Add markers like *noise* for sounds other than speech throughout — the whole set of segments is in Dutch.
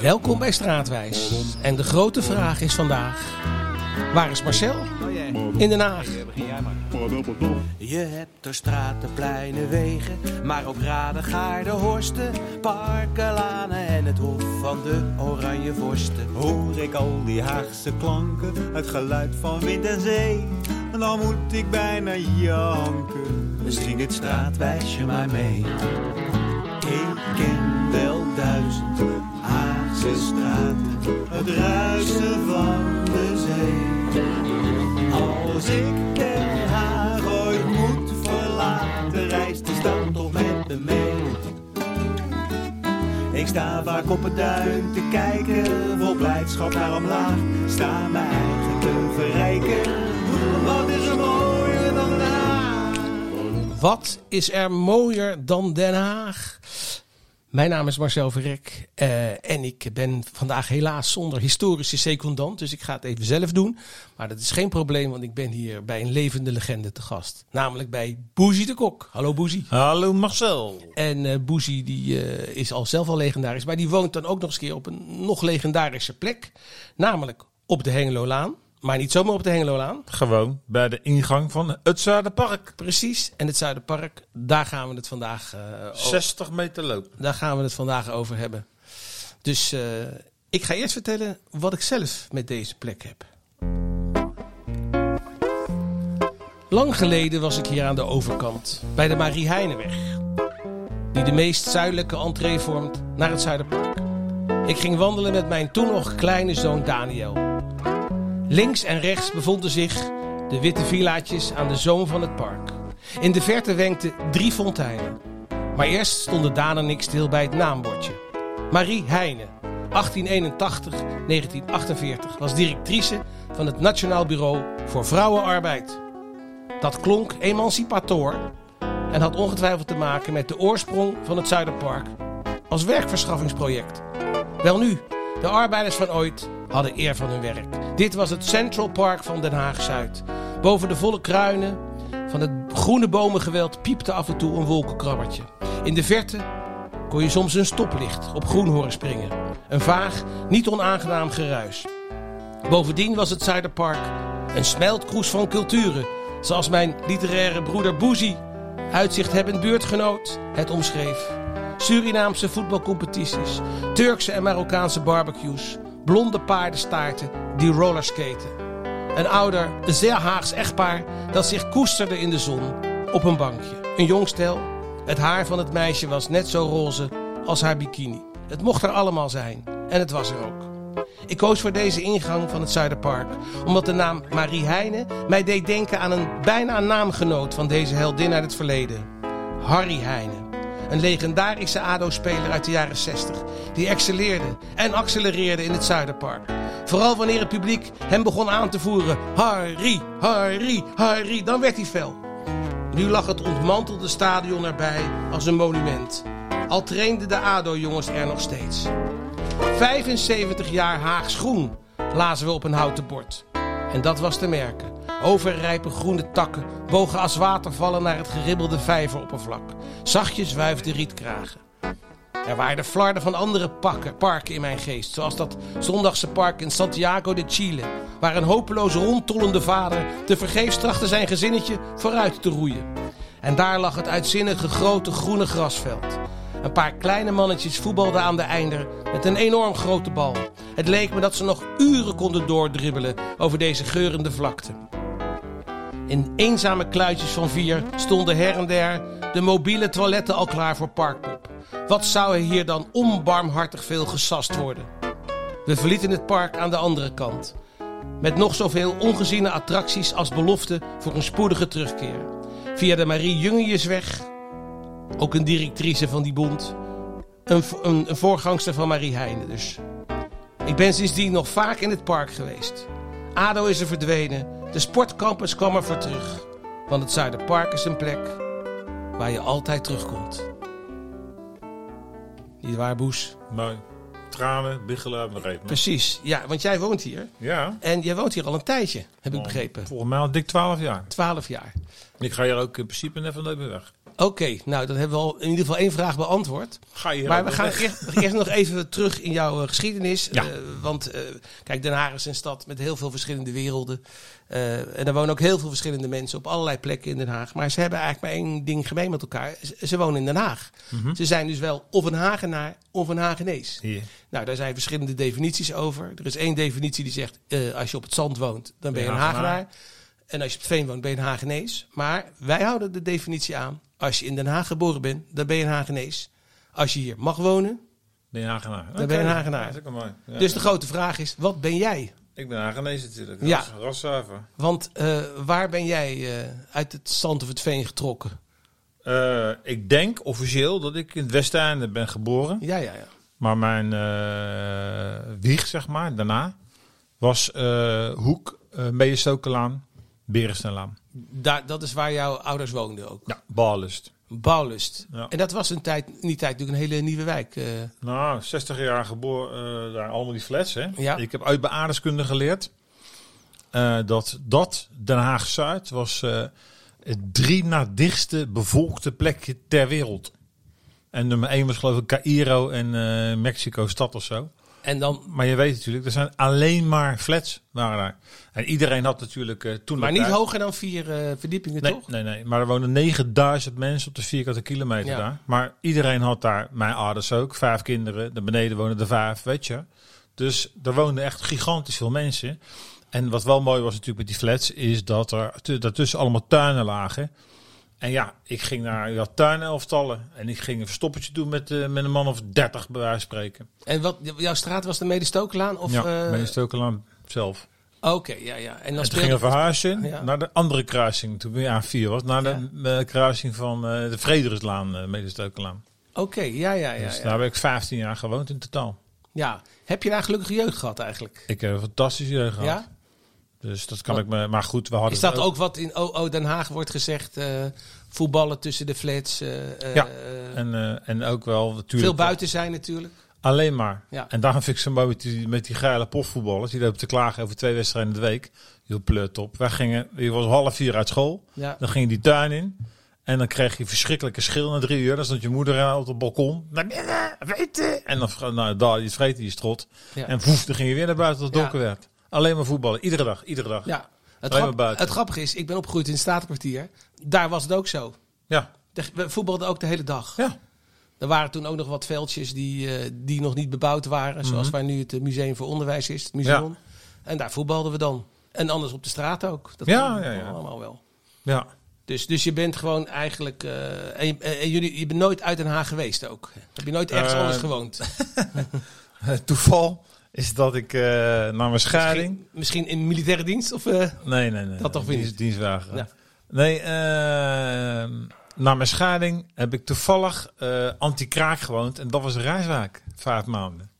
Welkom bij Straatwijs. En de grote vraag is vandaag: waar is Marcel? In Den Haag. Je hebt er straten, pleinen, wegen, maar ook raden, gaarden, horsten, parken, lanen en het hof van de oranje vorsten. Hoor ik al die Haagse klanken, het geluid van wind en zee, en dan moet ik bijna janken. Zing het straatwijsje maar mee. Ik ken wel duizend Het ruisen van de zee. Als ik Den Haag ooit moet verlaten, reis die dan toch met me mee. Ik sta vaak op het duin te kijken, vol blijdschap naar omlaag. Sta mijn eigen te verrijken. Wat is er mooier dan Den Haag? Wat is er mooier dan Den Haag? Mijn naam is Marcel Verrek eh, en ik ben vandaag helaas zonder historische secondant, dus ik ga het even zelf doen. Maar dat is geen probleem, want ik ben hier bij een levende legende te gast. Namelijk bij Bougie de Kok. Hallo Bougie. Hallo Marcel. En eh Bougie die, eh, is al zelf al legendarisch, maar die woont dan ook nog eens een keer op een nog legendarische plek. Namelijk op de Hengelolaan. Maar niet zomaar op de Hengelolaan. Gewoon bij de ingang van het Zuiderpark. Precies. En het Zuiderpark, daar gaan we het vandaag, eh, o- 60 meter lopen. daar gaan we het vandaag over hebben. Dus eh, ik ga eerst vertellen wat ik zelf met deze plek heb. Lang geleden was ik hier aan de overkant, bij de Marie Heineweg. Die de meest zuidelijke entree vormt naar het Zuiderpark. Ik ging wandelen met mijn toen nog kleine zoon Daniel. Links en rechts bevonden zich de witte villaatjes aan de zoom van het park. In de verte wenkten drie fonteinen. Maar eerst stonden Daan en ik stil bij het naambordje. Marie Heijnen, 1881-1948, was directrice van het Nationaal Bureau voor Vrouwenarbeid. Dat klonk emancipator en had ongetwijfeld te maken met de oorsprong van het Zuiderpark als werkverschaffingsproject. Welnu, de arbeiders van ooit hadden eer van hun werk. Dit was het Central Park van Den Haag-Zuid. Boven de volle kruinen van het groene bomengeweld piepte af en toe een wolkenkrabbertje. In de verte kon je soms een stoplicht op groen horen springen. Een vaag, niet onaangenaam geruis. Bovendien was het Zuiderpark een smeltkroes van culturen. Zoals mijn literaire broeder Bougie, uitzichthebbend buurtgenoot, het omschreef. Surinaamse voetbalcompetities, Turkse en Marokkaanse barbecues, blonde paardenstaarten die rollerskaten. Een ouder, zeer Haags echtpaar dat zich koesterde in de zon op een bankje. Een jong stel. Het haar van het meisje was net zo roze als haar bikini. Het mocht er allemaal zijn. En het was er ook. Ik koos voor deze ingang van het Zuiderpark omdat de naam Marie Heijnen mij deed denken aan een bijna naamgenoot van deze heldin uit het verleden. Harry Heijnen. Een legendarische ADO-speler uit de jaren 60. Die excelleerde en accelereerde in het Zuiderpark. Vooral wanneer het publiek hem begon aan te voeren. Harry, Harry, Harry. Dan werd hij fel. Nu lag het ontmantelde stadion erbij als een monument. Al trainden de ADO-jongens er nog steeds. 75 jaar Haags groen, lazen we op een houten bord. En dat was te merken. Overrijpe groene takken bogen als watervallen naar het geribbelde vijveroppervlak. Zachtjes wuifde rietkragen. Er waren de flarden van andere parken in mijn geest. Zoals dat zondagse park in Santiago de Chile. Waar een hopeloos rondtollende vader te vergeefs trachtte zijn gezinnetje vooruit te roeien. En daar lag het uitzinnige grote groene grasveld. Een paar kleine mannetjes voetbalden aan de einder met een enorm grote bal. Het leek me dat ze nog uren konden doordribbelen over deze geurende vlakte. In eenzame kluitjes van vier stonden her en der de mobiele toiletten al klaar voor parkpop. Wat zou er hier dan onbarmhartig veel gesast worden? We verlieten het park aan de andere kant. Met nog zoveel ongeziene attracties als belofte voor een spoedige terugkeer. Via de Marie Jungerjesweg, ook een directrice van die bond. Een, een voorgangster van Marie Heijnen dus. Ik ben sindsdien nog vaak in het park geweest. ADO is er verdwenen. De sportcampus kwam er voor terug. Want het Zuiderpark is een plek waar je altijd terugkomt. Niet waar, Boes? Mooi. Tranen, biggelen, nog even. Precies. Ja, want jij woont hier. Ja. En jij woont hier al een tijdje, heb ik begrepen. Volgens mij al dik 12 jaar. Twaalf jaar. Ik ga hier ook in principe net van weg. Oké, nou dan hebben we al in ieder geval één vraag beantwoord. Ga je Maar we gaan eerst, eerst nog even terug in jouw eh, geschiedenis. Ja. Eh, want eh, kijk, Den Haag is een stad met heel veel verschillende werelden. Eh, en er wonen ook heel veel verschillende mensen op allerlei plekken in Den Haag. Maar ze hebben eigenlijk maar één ding gemeen met elkaar. Ze, ze wonen in Den Haag. Mhm. Ze zijn dus wel of een Hagenaar of een Hagenees. Nou, daar zijn verschillende definities over. Er is één definitie die zegt, eh, als je op het zand woont, dan ben je een Hagenaar. Hagenaar. En als je op het veen woont, ben je een Hagenees. Maar wij houden de definitie aan. Als je in Den Haag geboren bent, dan ben je een Hagenees. Als je hier mag wonen. Ben je Hagenaar? Dan ben je een Hagenaar. Dat is ook mooi. Ja. Dus de grote vraag is, wat ben jij? Ik ben Hagenees natuurlijk. Ja. Ras, raszuiver. Want eh, waar ben jij eh, uit het zand of het veen getrokken? Eh, ik denk officieel dat ik in het Westeinde ben geboren. Ja, ja, ja. Maar mijn wieg, zeg maar, daarna, was Hoek, uh, Meestokelaan, Berenstenlaan. Daar, dat is waar jouw ouders woonden ook. Ja, Ballust. Bouwlust. Ja. En dat was een tijd, in die tijd natuurlijk een hele nieuwe wijk. eh. Nou, 60 jaar geboren, eh, daar allemaal die flats, hè. Ja. Ik heb uit beaardeskunde geleerd eh, dat dat, Den Haag-Zuid, was eh, het drie na dichtste bevolkte plekje ter wereld. En nummer 1 was geloof ik Cairo en eh, Mexico-stad of zo. En dan, Maar je weet natuurlijk, er zijn alleen maar flats waren daar. En iedereen had natuurlijk eh, toen... maar de niet hoger dan vier eh, verdiepingen, Nee, toch? nee, nee. Maar er wonen 9000 mensen op de vierkante kilometer Ja. daar. Maar iedereen had daar, mijn ouders ook, vijf kinderen. Daar beneden wonen er vijf, weet je. Dus er woonden echt gigantisch veel mensen. En wat wel mooi was natuurlijk met die flats, is dat er tu- daartussen allemaal tuinen lagen. En ja, ik ging naar ja, tuinelftallen. En ik ging een verstoppertje doen met, eh, met een man of 30 bij wijze van spreken. En wat, jouw straat was de Medestokelaan? Of, ja, eh, ben je Stokelaan zelf. Oké, ja, ja. En dan En toen speelde... gingen we verhuizen Ja. naar de andere kruising, toen aan vier was. Naar de eh, kruising van de Frederislaan, uh, Medesteukenlaan. Oké, ja, ja, ja. dus ja. daar heb ik 15 jaar gewoond in totaal. ja. Heb je daar gelukkige jeugd gehad eigenlijk? Ik heb een fantastische jeugd gehad. Ja? Dus dat kan ik me... Maar goed, we hadden Is dat ook wat in OO Den Haag wordt gezegd? eh, voetballen tussen de flats. eh, eh, Ja. En, en ook wel natuurlijk... veel buiten zijn natuurlijk. Alleen maar. Ja. En daarom vind ik zo mooi met die, met die geile profvoetballers. Die lopen te klagen over twee wedstrijden in de week. Heel pleurt op. Wij gingen... Je was half vier uit school. Ja. Dan ging je die tuin in. En dan kreeg je verschrikkelijke schil na drie uur. Dan stond je moeder op het balkon. Naar binnen, weten. En dan, nou, daar, je vreet die strot. Ja. En woef, dan ging je weer naar buiten tot het donker werd. Alleen maar voetballen. Iedere dag, iedere dag. ja. Het, Alleen maar grap- buiten. het grappige is, ik ben opgegroeid in het Statenkwartier. Daar was het ook zo. Ja. We voetbalden ook de hele dag. Ja. Er waren toen ook nog wat veldjes die, eh, die nog niet bebouwd waren. Zoals waar nu het eh, Museum voor Onderwijs is. Het museum. Mhm. Ja. En daar voetbalden we dan. En anders op de straat ook. Dat Ja, ja, ja. allemaal wel. Ja. Dus, dus je bent gewoon eigenlijk... eh, en, je- en jullie, je bent nooit uit Den Haag geweest ook. Heb je nooit ergens Eh, anders gewoond? *laughs* Toeval is dat ik eh naar mijn scheiding... Misschien, misschien in militaire dienst? Of, eh, Nee, nee, nee. Dat toch weer Dienst-? Dienstwagen. Ja. Nee, eh, na mijn scheiding heb ik toevallig anti-kraak gewoond. En dat was Rijswijk. Vijf maanden.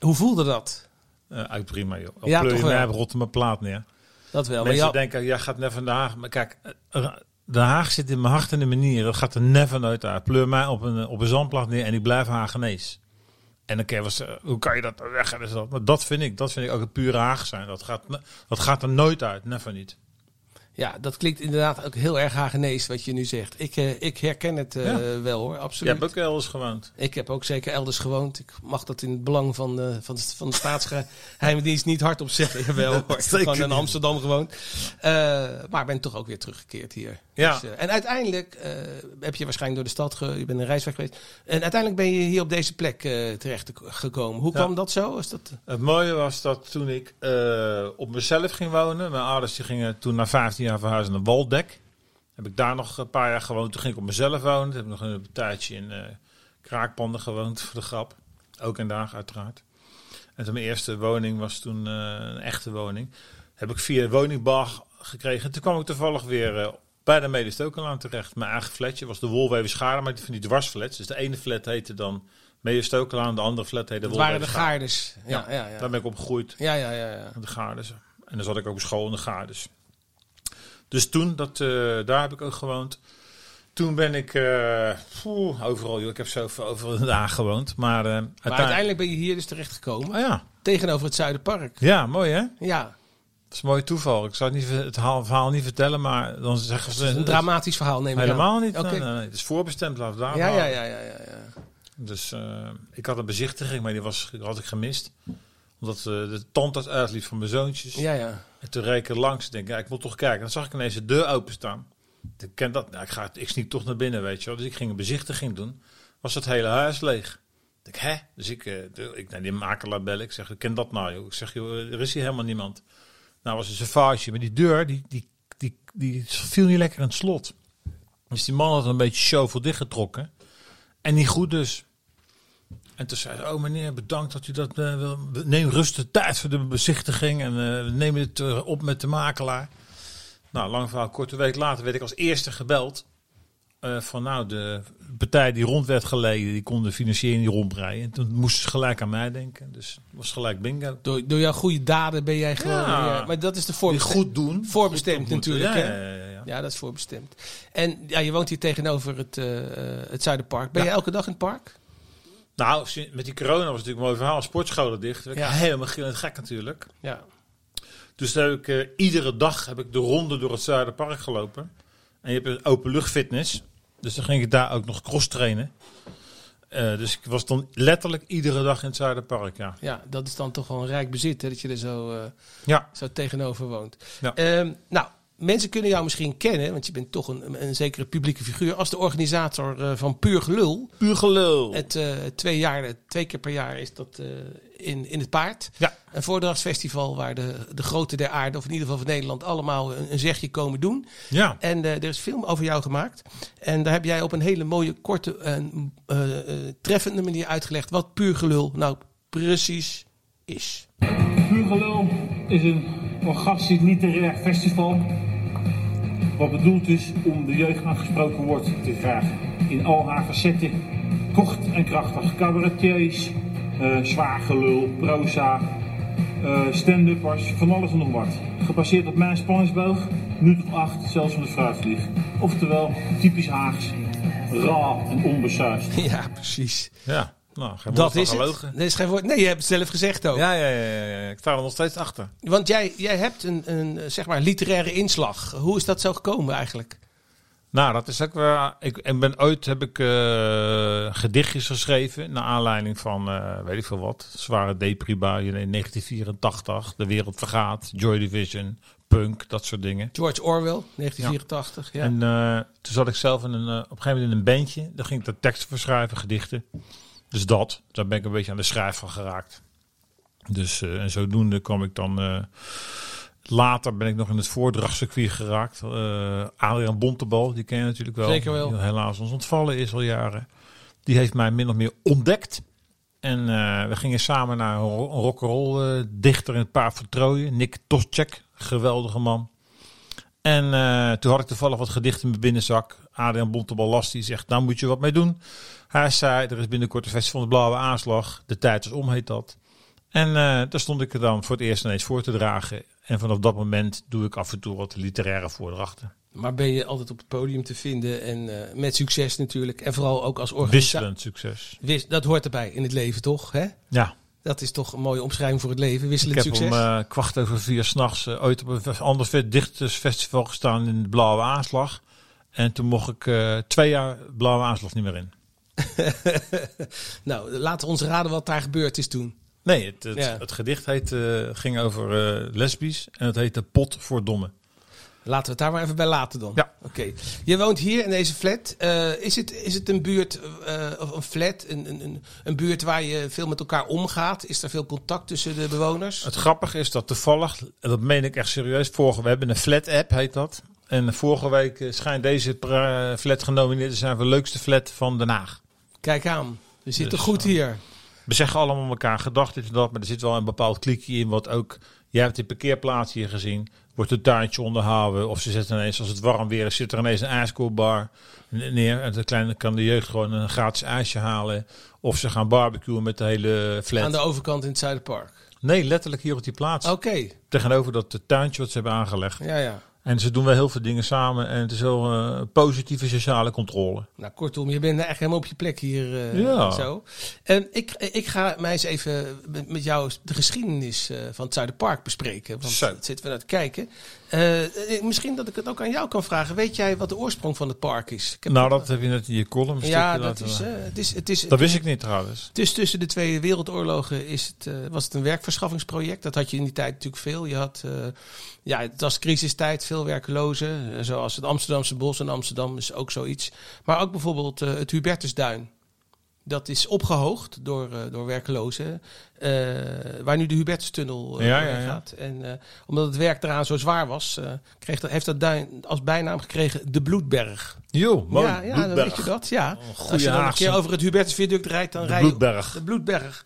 hoe voelde dat? Uit prima, joh. Al Ja, pleur toch je wel. mij rotte mijn plaat neer. Dat wel. Maar Mensen ja, denken, jij gaat net van Den Haag. Maar kijk, Den Haag zit in mijn hart en in mijn nieren. Dat gaat er never nooit uit. Pleur mij op een, op een zandplaat neer en ik blijf Hagenees. En dan kan je hoe kan je dat nou zeggen? Dus dat, dat vind ik, dat vind ik ook het pure Haag zijn. Dat gaat, dat gaat er nooit uit, never niet. Ja, dat klinkt inderdaad ook heel erg Hagenees wat je nu zegt. Ik, eh, ik herken het eh, Ja. wel hoor, Je absoluut. hebt ook elders gewoond. Ik heb ook zeker elders gewoond. Ik mag dat in het belang van, eh, van, de, van de staatsgeheimdienst niet hardop zeggen. *laughs* Jawel, hoor. Ik heb gewoon in. Amsterdam gewoond. Maar ben toch ook weer teruggekeerd hier. Ja. Dus, en uiteindelijk heb je waarschijnlijk door de stad, ge, je bent een reisweg geweest. En uiteindelijk ben je hier op deze plek terecht gekomen. Hoe Ja. kwam dat zo? Is dat, Het mooie was dat toen ik op mezelf ging wonen, mijn ouders die gingen toen na 15 jaar verhuizen naar Waldek. Heb ik daar nog een paar jaar gewoond. Toen ging ik op mezelf wonen. Toen heb ik nog een tijdje in eh, kraakpanden gewoond voor de grap. Ook in Daag uiteraard. En toen mijn eerste woning was toen eh, een echte woning. Heb ik via de woningbouw gekregen. En toen kwam ik toevallig weer eh, bij de Medestokenlaan terecht. Mijn eigen flatje was de Wolweven Schade, maar die van die dwarsflats. Dus de ene flat heette dan Medestokenlaan, de andere flat heette dat waren de gaardes. Ja, ja, ja. Daar ben ik opgegroeid. Ja, ja, ja. ja. De Gaardes. En dan zat ik ook op school in de Gaardes. Dus toen, dat, eh, daar heb ik ook gewoond. Toen ben ik eh, poeh, overal, joh, ik heb zoveel overal in Den gewoond. Maar, eh, Maar uiteindelijk ben je hier dus terecht gekomen. Oh ja. Tegenover het Zuiderpark. ja, mooi hè? Ja, is een mooi toeval. Ik zou het, niet, het verhaal, verhaal niet vertellen, maar dan zeggen Het ze... is een dramatisch verhaal, neem ik aan. Helemaal niet. Oké. Nee, nee, nee. Het is voorbestemd, we daar Ja, ja, ja, ja, ja. Dus ik had een bezichtiging, maar die was, had ik gemist. Omdat de tandarts uitliep van mijn zoontjes. Ja, ja. En toen ik langs. Denk, ja, ik wil toch kijken. Dan zag ik ineens de deur openstaan. Ik ken dat. Nou, ik, ga, ik sneak toch naar binnen, weet je wel. Dus ik ging een bezichtiging doen. Was het hele huis leeg. Ik hè? Dus ik, de- ik naar die makelaar bellen. Ik zeg, ik ken dat nou, joh. Ik zeg, joh, er is hier helemaal niemand. Nou, was een savage. Maar die deur, die, die, die, die viel niet lekker in het slot. Dus die man had een beetje shovel dichtgetrokken. En niet goed dus. En toen zei ze, oh meneer, bedankt dat u dat eh, wil. Neem rustig tijd voor de bezichtiging en eh, we nemen het eh, op met de makelaar. Nou, lang verhaal, korte week later werd ik als eerste gebeld. van nou, de partij die rond werd geleden, die kon de financiering niet rondbreien. En toen moesten ze gelijk aan mij denken. Dus het was gelijk bingo. Door, door jouw goede daden ben jij gewoon... Ja. Ja. maar dat is de voorbestemd. goed doen. Voorbestemd Goed natuurlijk, Ja, hè? ja, ja, ja. Ja, dat is voorbestemd. En ja, je woont hier tegenover het, het Zuiderpark. Ben je elke dag in het park? Nou, met die corona was het natuurlijk een mooi verhaal. Sportscholen dicht. Ja. helemaal gillend gek natuurlijk. Ja. Dus daar heb ik, eh, iedere dag heb ik de ronde door het Zuiderpark gelopen. En je hebt een openluchtfitness. Dus dan ging ik daar ook nog cross trainen. Eh, dus ik was dan letterlijk iedere dag in het Zuiderpark, ja. ja, dat is dan toch wel een rijk bezit, hè, dat je er zo, eh, Ja. zo tegenover woont. Ja. Ehm, nou, mensen kunnen jou misschien kennen, want je bent toch een, een zekere publieke figuur, als de organisator eh, van Puur Gelul. Puur gelul. Het eh, twee, jaar, twee keer per jaar is dat eh, in, in het paard. Ja. Een voordrachtsfestival waar de, de grote der aarde, of in ieder geval van Nederland, allemaal een, een zegje komen doen. Ja. En eh, er is film over jou gemaakt. En daar heb jij op een hele mooie, korte en eh, eh, treffende manier uitgelegd wat puur gelul nou precies is. Puur Gelul is een orgastisch literair festival. Wat bedoeld is om de jeugd aan gesproken woord te krijgen. In al haar facetten. Kort en krachtig. Cabaretiers, eh, zwaar gelul, proza, eh stand-uppers, van alles en nog wat. Gebaseerd op mijn spanningsboog, minuut of acht, zelfs van de fruitvlieg. Oftewel, typisch Haags, raar en onbesuisd. Ja, precies. Ja. Nou, geen Dat is het. is geen woord. Nee, je hebt het zelf gezegd ook. Ja, ja, ja, ja. Ik sta er nog steeds achter. Want jij, jij hebt een, een zeg maar literaire inslag. Hoe is dat zo gekomen eigenlijk? Nou, dat is ook wel. Ik, ik ben ooit heb ik eh, gedichtjes geschreven naar aanleiding van eh, weet ik veel wat, zware depribuien in 1984, de wereld vergaat, Joy Division, punk, dat soort dingen. George Orwell, 1984. Ja. En eh, toen zat ik zelf in een, op een gegeven moment in een bandje. Daar ging ik de teksten voor schrijven, gedichten. Dus dat, daar ben ik een beetje aan de schrijf van geraakt. Dus eh, en zodoende kwam ik dan. eh, later ben ik nog in het voordrachtcircuit geraakt. Eh Adriaan Bontebal, die ken je natuurlijk wel. Zeker wel. Die helaas ons ontvallen is al jaren. Die heeft mij min of meer ontdekt. En we gingen samen naar een ro- een rock'n'roll dichter in het Paard van Trooien. Nick Toschek, geweldige man. En eh, toen had ik toevallig wat gedichten in mijn binnenzak. Adriaan Bontebal las die zegt, nou moet je wat mee doen. Hij zei, er is binnenkort een festival van de Blauwe Aanslag. De tijd is om, heet dat. En eh, daar stond ik er dan voor het eerst ineens voor te dragen. En vanaf dat moment doe ik af en toe wat literaire voordrachten. Maar ben je altijd op het podium te vinden en eh, met succes natuurlijk. En vooral ook als organisator. Wisselend succes. Wis- dat hoort erbij in het leven, toch? Hè? Ja, Dat is toch een mooie omschrijving voor het leven. ik Wisselend heb succes. om eh, kwart over vier s'nachts uh, ooit op een ander dichtersfestival gestaan in de Blauwe Aanslag. En toen mocht ik eh, twee jaar Blauwe Aanslag niet meer in. *laughs* nou, laten we ons raden wat daar gebeurd is toen. Nee, het, het, Ja. het gedicht heet, ging over lesbisch en het heette Pot voor Domme. Laten we het daar maar even bij laten dan. Ja. Oké. Je woont hier in deze flat. Eh, is, het, is het een buurt, eh, of een flat, een, een, een, een buurt waar je veel met elkaar omgaat? Is er veel contact tussen de bewoners? Het grappige is dat toevallig, en dat meen ik echt serieus, vorige, we hebben een flat app, heet dat. En vorige week eh, schijnt deze flat genomineerd te zijn voor de leukste flat van Den Haag. Kijk aan. We zitten Dus, goed hier. We zeggen allemaal elkaar gedacht dit en dat, maar er zit wel een bepaald klikje in wat ook... Jij hebt die parkeerplaats hier gezien, wordt het tuintje onderhouden. Of ze zetten ineens, als het warm weer is, zit er ineens een ijskoelbar neer. En de kleine kan de jeugd gewoon een gratis ijsje halen. Of ze gaan barbecuen met de hele flat. Aan de overkant in het Zuiderpark. Nee, letterlijk hier op die plaats. Oké. Tegenover dat tuintje wat ze hebben aangelegd. Ja, ja. En ze doen wel heel veel dingen samen en het is wel eh, positieve sociale controle. Nou, kortom, je bent echt helemaal op je plek hier. eh, Ja. Zo. En ik, ik ga mij eens even met, jou de geschiedenis eh, van het Zuiderpark bespreken. Want Zo. daar zitten we naar te kijken. Eh, eh, misschien dat ik het ook aan jou kan vragen. Weet jij wat de oorsprong van het park is? Nou, dat heb je net in je column. ja, dat is, eh, het is, het is, dat wist ik niet trouwens. Dus tussen de twee wereldoorlogen is het, eh, was het een werkverschaffingsproject. Dat had je in die tijd natuurlijk veel. Je had, eh, ja, het was crisistijd, veel werkelozen. eh, zoals het Amsterdamse Bos en Amsterdam is ook zoiets. Maar ook bijvoorbeeld eh, het Hubertusduin. Dat is opgehoogd door, eh, door werklozen. eh, waar nu de Hubertustunnel eh Ja, doorheen ja, ja. gaat. En omdat het werk eraan zo zwaar was, kreeg dat, heeft dat duin als bijnaam gekregen de Bloedberg. Jo, mooi. ja, ja dan weet je dat. Ja. Een Als je dan een keer over het Hubertusviaduct rijdt, dan De rij je Bloedberg. de Bloedberg.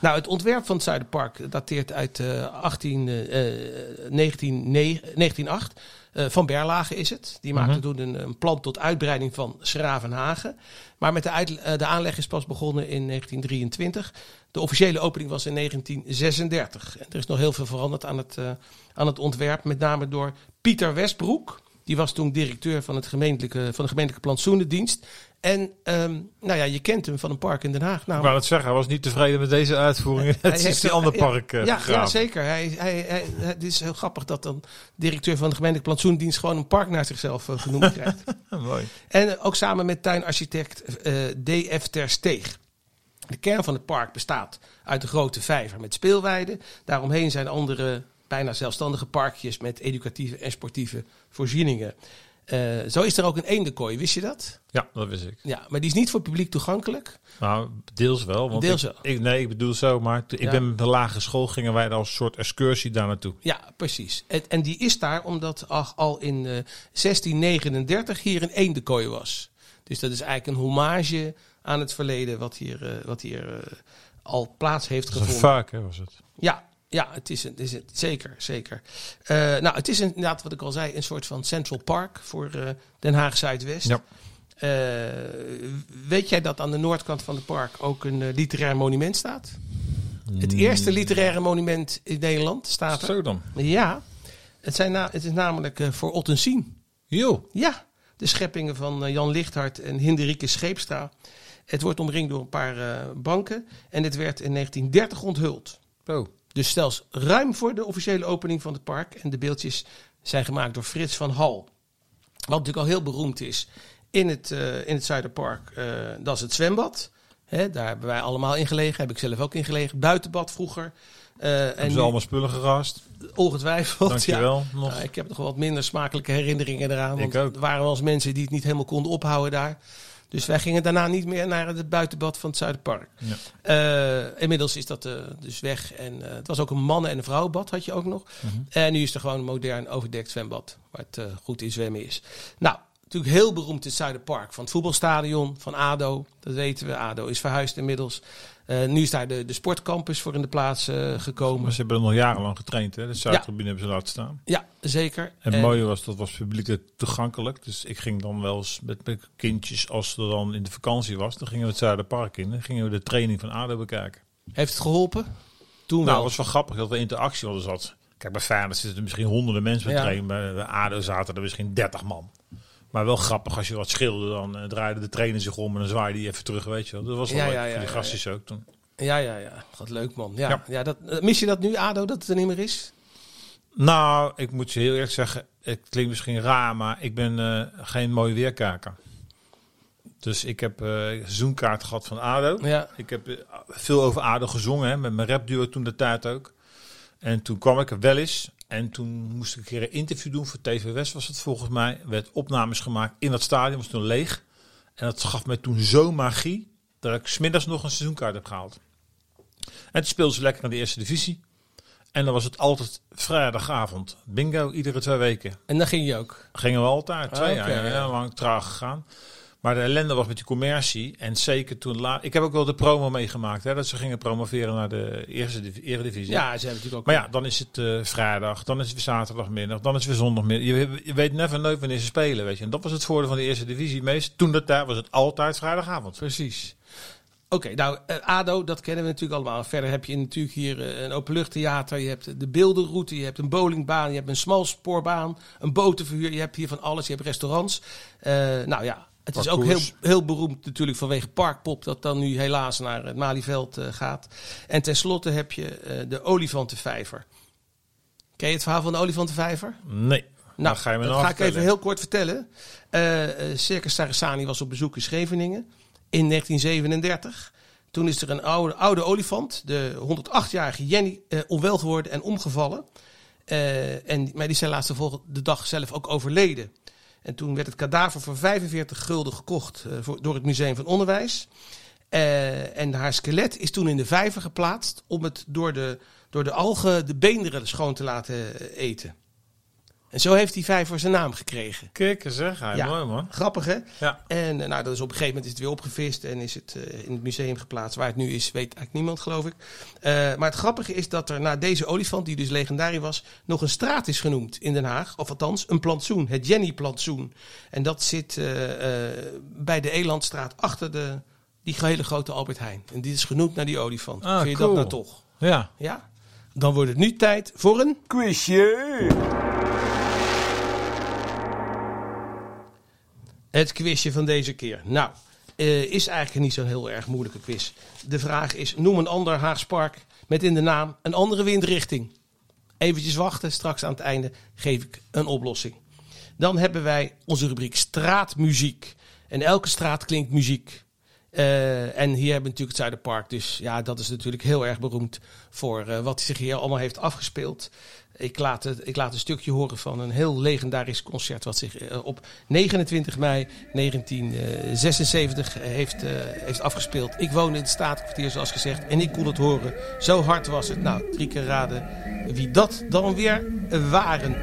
Nou, het ontwerp van het Zuiderpark dateert uit eh 18, eh, eh, 19, nee, 1908. Eh, van Berlage is het. Die maakte Mhm. toen een, een plan tot uitbreiding van Schravenhagen. Maar met de, uit, eh, de aanleg is pas begonnen in 1923. De officiële opening was in 1936. En er is nog heel veel veranderd aan het, eh, aan het ontwerp. Met name door Pieter Westbroek. Die was toen directeur van, het gemeentelijke, van de gemeentelijke plantsoenendienst. En ehm, nou ja, je kent hem van een park in Den Haag. Nou, wou het zeggen, hij was niet tevreden met deze uitvoering. *laughs* Het is heeft- die ander park eh, ja, ja, zeker. Hij, hij, hij, het is heel grappig dat dan directeur van de gemeentelijke plantsoendienst gewoon een park naar zichzelf eh, genoemd *laughs* krijgt. Mooi. En ook samen met tuinarchitect eh, D.F. Ter Steeg. De kern van het park bestaat uit een grote vijver met speelweiden. Daaromheen zijn andere bijna zelfstandige parkjes met educatieve en sportieve voorzieningen. Eh, zo is er ook een eendenkooi, wist je dat? Ja, dat wist ik. Ja, maar die is niet voor publiek toegankelijk. Nou, deels wel. Want Deels ik, wel. Ik, nee, ik bedoel zo, maar ik Ja. ben met de lagere school gingen wij als soort excursie daar naartoe. Ja, precies. En, en die is daar omdat ach, al in eh, 1639 hier een eendenkooi was. Dus dat is eigenlijk een hommage aan het verleden wat hier, eh, wat hier eh, al plaats heeft een gevonden. vaak, hè, was het. Ja, ja het is, een, het is een, zeker, zeker. Eh, nou, het is inderdaad, wat ik al zei, een soort van Central Park voor eh, Den Haag Zuidwest. Ja. Eh, weet jij dat aan de noordkant van het park ook een literair monument staat? Het eerste literaire monument in Nederland staat er. Zo dan. Ja, het, zijn na, het is namelijk voor Ottensien. Jo. Ja, de scheppingen van Jan Lichthart en Hinderike Scheepstra. Het wordt omringd door een paar banken en het werd in 1930 onthuld. Oh. Dus zelfs ruim voor de officiële opening van het park. En de beeldjes zijn gemaakt door Frits van Hal. Wat natuurlijk al heel beroemd is in het, eh, in het Zuiderpark. eh, dat is het zwembad. Hè, daar hebben wij allemaal in gelegen. Heb ik zelf ook in gelegen. Buitenbad vroeger. Eh, Hebben en ze allemaal spullen gerast. ongetwijfeld. Dankjewel. Ja. Nog. Nou, ik heb nog wat minder smakelijke herinneringen eraan. Ik Want ook. er waren wel eens mensen die het niet helemaal konden ophouden daar. Dus wij gingen daarna niet meer naar het buitenbad van het Zuiderpark. Ja. Eh, inmiddels is dat eh, dus weg. En eh, het was ook een mannen- en een vrouwenbad, had je ook nog. Mhm. En nu is er gewoon een modern overdekt zwembad. Waar het goed in zwemmen is. Nou, natuurlijk heel beroemd het Zuiderpark. Van het voetbalstadion, van ADO. Dat weten we. ADO is verhuisd inmiddels. Eh, nu is daar de, de sportcampus voor in de plaats eh, gekomen. Maar ze hebben er nog jarenlang getraind. Hè? De Zuidtribune hebben ze laten staan. Ja, zeker. En het mooie was, dat was publiek toegankelijk. Dus ik ging dan wel eens met mijn kindjes, als er dan in de vakantie was, dan gingen we het Zuiderpark in. Dan gingen we de training van ADO bekijken. Heeft het geholpen? Toen Nou, wel. was wel grappig dat we interactie hadden zat. Kijk, bij Feyenoord zitten er misschien honderden mensen met Ja. trainen. Bij ADO zaten er misschien 30 man. Maar wel grappig, als je wat schilde, dan eh, draaide de trainer zich om en dan zwaaide hij even terug, weet je wel. Dat was wel Ja, leuk ja, voor ja, die gastjes ook toen. Ja, ja, ja. Wat leuk, man. Ja, ja. Dat, eh, mis je dat nu, ADO, dat het er niet meer is? Nou, ik moet je heel eerlijk zeggen, het klinkt misschien raar, maar ik ben eh, geen mooi weerkaker. Dus ik heb seizoenkaart gehad van ADO. Ja. Ik heb veel over ADO gezongen, hè, met mijn rapduo toen de tijd ook. En toen kwam ik er wel eens. En toen moest ik een keer een interview doen voor TV West, was het volgens mij. werd opnames gemaakt in dat stadion, was toen leeg. En dat gaf mij toen zo magie, dat ik smiddags nog een seizoenkaart heb gehaald. En toen speelden ze lekker in de eerste divisie. En dan was het altijd vrijdagavond. Bingo, iedere twee weken. En dan ging je ook. Gingen we altijd. Twee Ah, jaar, ja. ja, lang traag gegaan. Maar de ellende was met die commercie. En zeker toen laat. Ik heb ook wel de promo meegemaakt. Hè, dat ze gingen promoveren naar de eerste div- eredivisie. Ja, ze hebben natuurlijk ook... Maar ja, dan is het eh, vrijdag, dan is het weer zaterdagmiddag, dan is het weer zondagmiddag. Je, je weet never nooit wanneer ze spelen, weet je. En dat was het voordeel van de eerste divisie. Meest toen dat daar was het altijd vrijdagavond. Precies. Oké, nou, eh, ADO, dat kennen we natuurlijk allemaal. Verder heb je natuurlijk hier eh, een openluchttheater, je hebt de beeldenroute, je hebt een bowlingbaan, je hebt een smalspoorbaan, een botenverhuur, je hebt hier van alles, je hebt restaurants. Nou ja, het is ook heel, heel beroemd natuurlijk vanwege Parkpop, dat dan nu helaas naar het Malieveld eh, gaat. En tenslotte heb je eh, de olifantenvijver. Ken je het verhaal van de olifantenvijver? Nee. Nou, Dan ga je me dat nou ga ik even heel kort vertellen. Eh, Circus Sarasani was op bezoek in Scheveningen in 1937. Toen is er een oude, oude olifant, de 108-jarige Jenny, onwel geworden en omgevallen. En, maar die zijn laatste volgende dag zelf ook overleden. En toen werd het kadaver voor 45 gulden gekocht eh, voor, door het Museum van Onderwijs. Eh, en haar skelet is toen in de vijver geplaatst om het door de, door de algen de beenderen schoon te laten eh, eten. En zo heeft die vijver zijn naam gekregen. Kijk eens, zeg. Ja. Mooi, man. Grappig hè? Ja. En eh, nou, dat is op een gegeven moment is het weer opgevist en is het eh, in het museum geplaatst. Waar het nu is, weet eigenlijk niemand, geloof ik. Eh, maar het grappige is dat er na deze olifant, die dus legendarisch was, nog een straat is genoemd in Den Haag. Of althans, een plantsoen, het Jenny-plantsoen. En dat zit eh, eh, bij de Elandstraat achter de, die hele grote Albert Heijn. En die is genoemd naar die olifant. Ah, Vind je cool. dat nou toch? Ja. Ja? Dan wordt het nu tijd voor een Quizje! Het quizje van deze keer. Nou, eh, is eigenlijk niet zo'n heel erg moeilijke quiz. De vraag is, noem een ander Haags park met in de naam een andere windrichting. Eventjes wachten, straks aan het einde geef ik een oplossing. Dan hebben wij onze rubriek straatmuziek. En elke straat klinkt muziek. Eh, en hier hebben we natuurlijk het Zuiderpark. Dus ja, dat is natuurlijk heel erg beroemd voor eh, wat zich hier allemaal heeft afgespeeld. Ik laat, het, ik laat een stukje horen van een heel legendarisch concert. wat zich eh, op 29 mei 1976 heeft, eh, heeft afgespeeld. Ik woon in het Staatkwartier, zoals gezegd. En ik kon het horen. Zo hard was het. Nou, drie keer raden wie dat dan weer waren.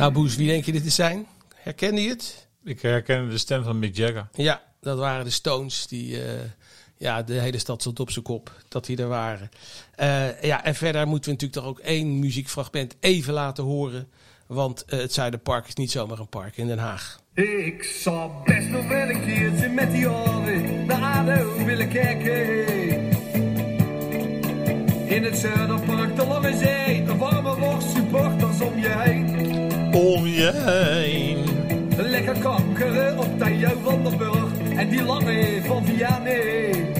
Nou, Boes, wie denk je dit te zijn? Herkende je het? Ik herken de stem van Mick Jagger. Ja, dat waren de Stones die. eh, ja, de hele stad stond op zijn kop dat die er waren. Eh, ja, en verder moeten we natuurlijk toch ook één muziekfragment even laten horen. Want eh, het Zuiderpark is niet zomaar een park in Den Haag. Ik zou best nog wel een keertje met die oren naar ADO willen kijken. In het Zuiderpark, de Lange Zee, een warme worst, Om je heen. Lekker kankeren op Theo van der Burg en die lange van Vianney.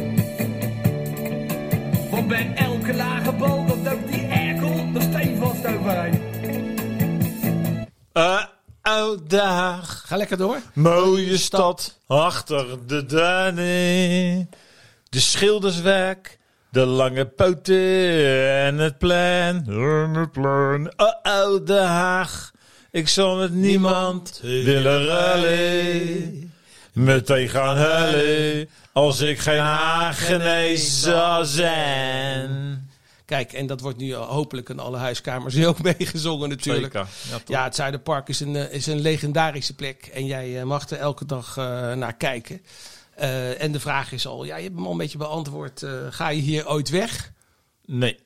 Want bij elke lage bal, dat loopt die erkel er stevast overheen. Uh, oh, dag. Ga lekker door. Mooie stad achter de duinen. De schilderswerk, de lange poten en het plein. En het plein. Oh, oh, Den Haag. Ik zal met niemand willen ruilen. Meteen gaan huilen als ik geen Haagenees zou zijn. Kijk, en dat wordt nu hopelijk in alle huiskamers *laughs* ook meegezongen natuurlijk. Zeker. Ja. Ja, het Zuiderpark is een, eh, is een legendarische plek. En jij eh, mag er elke dag eh, naar kijken. Eh, en de vraag is al, ja, je hebt hem al een beetje beantwoord. eh, ga je hier ooit weg? Nee.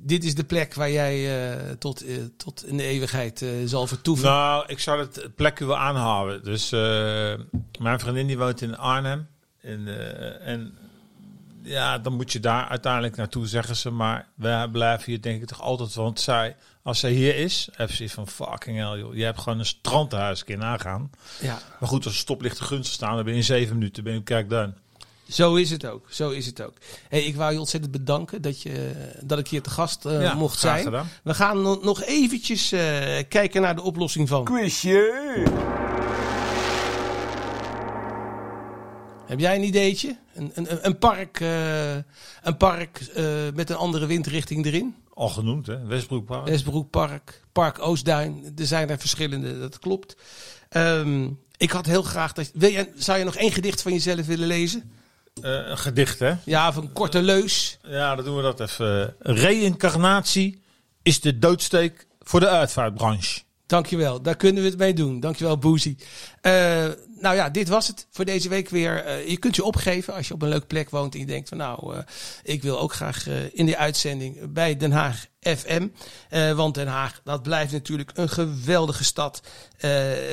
Dit is de plek waar jij eh, tot, eh, tot in de eeuwigheid eh, zal vertoeven. Nou, ik zou het plekje wel aanhouden. Dus mijn vriendin die woont in Arnhem. En, en ja, dan moet je daar uiteindelijk naartoe, zeggen ze. Maar wij blijven hier denk ik toch altijd. Want zij, als zij hier is, heeft ze van fucking hell joh. Je hebt gewoon een strandhuis in nagaan. Ja, Maar goed, als de stoplichten gunstig staan, dan ben je in zeven minuten ben je op Kerkduin. Zo is het ook. Zo is het ook. Hey, ik wou je ontzettend bedanken dat, je, dat ik hier te gast eh, Ja, mocht zijn. We gaan no- nog eventjes eh, kijken naar de oplossing van. Quizje! Heb jij een ideetje? Een, een, een park, eh, een park met een andere windrichting erin? Al genoemd, hè? Westbroekpark. Westbroekpark, Park Oostduin. Er zijn er verschillende, dat klopt. Ehm, ik had heel graag dat. Wil jij, zou je nog één gedicht van jezelf willen lezen? Eh, een gedicht, hè? Ja, of een korte leus. Ja, dan doen we dat even. Reïncarnatie is de doodsteek voor de uitvaartbranche. Dankjewel, daar kunnen we het mee doen. Dankjewel, Boezie. Eh nou ja, dit was het voor deze week weer. Eh, je kunt je opgeven als je op een leuke plek woont en je denkt van nou, ik wil ook graag in die uitzending bij Den Haag FM. Want Den Haag, dat blijft natuurlijk een geweldige stad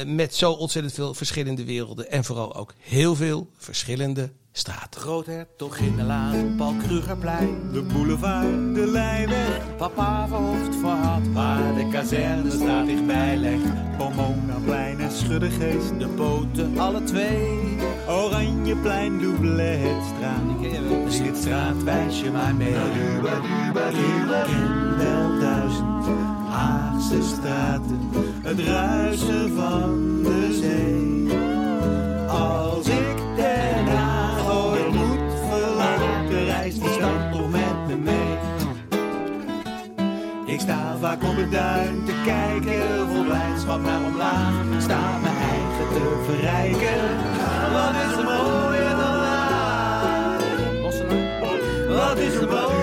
met zo ontzettend veel verschillende werelden en vooral ook heel veel verschillende straten. Groothertoginnenlaan, Paul Krugerplein. De boulevard, de Lijnweg, Papa verhoogd voor had, waar de kazernestraat dichtbij legt. Pomonaplein en Schuddegeest. De poten, alle twee. Oranjeplein, Doubletstraat. De Slitstraat, wijs je maar mee. Ik ken wel duizend Haagse straten, het ruisen van de zee. Als ik vaak op het duin te kijken, vol blijdschap naar omlaag. Sta mijn eigen te verrijken, wat is er mooier dan Haag? Wat is er mooier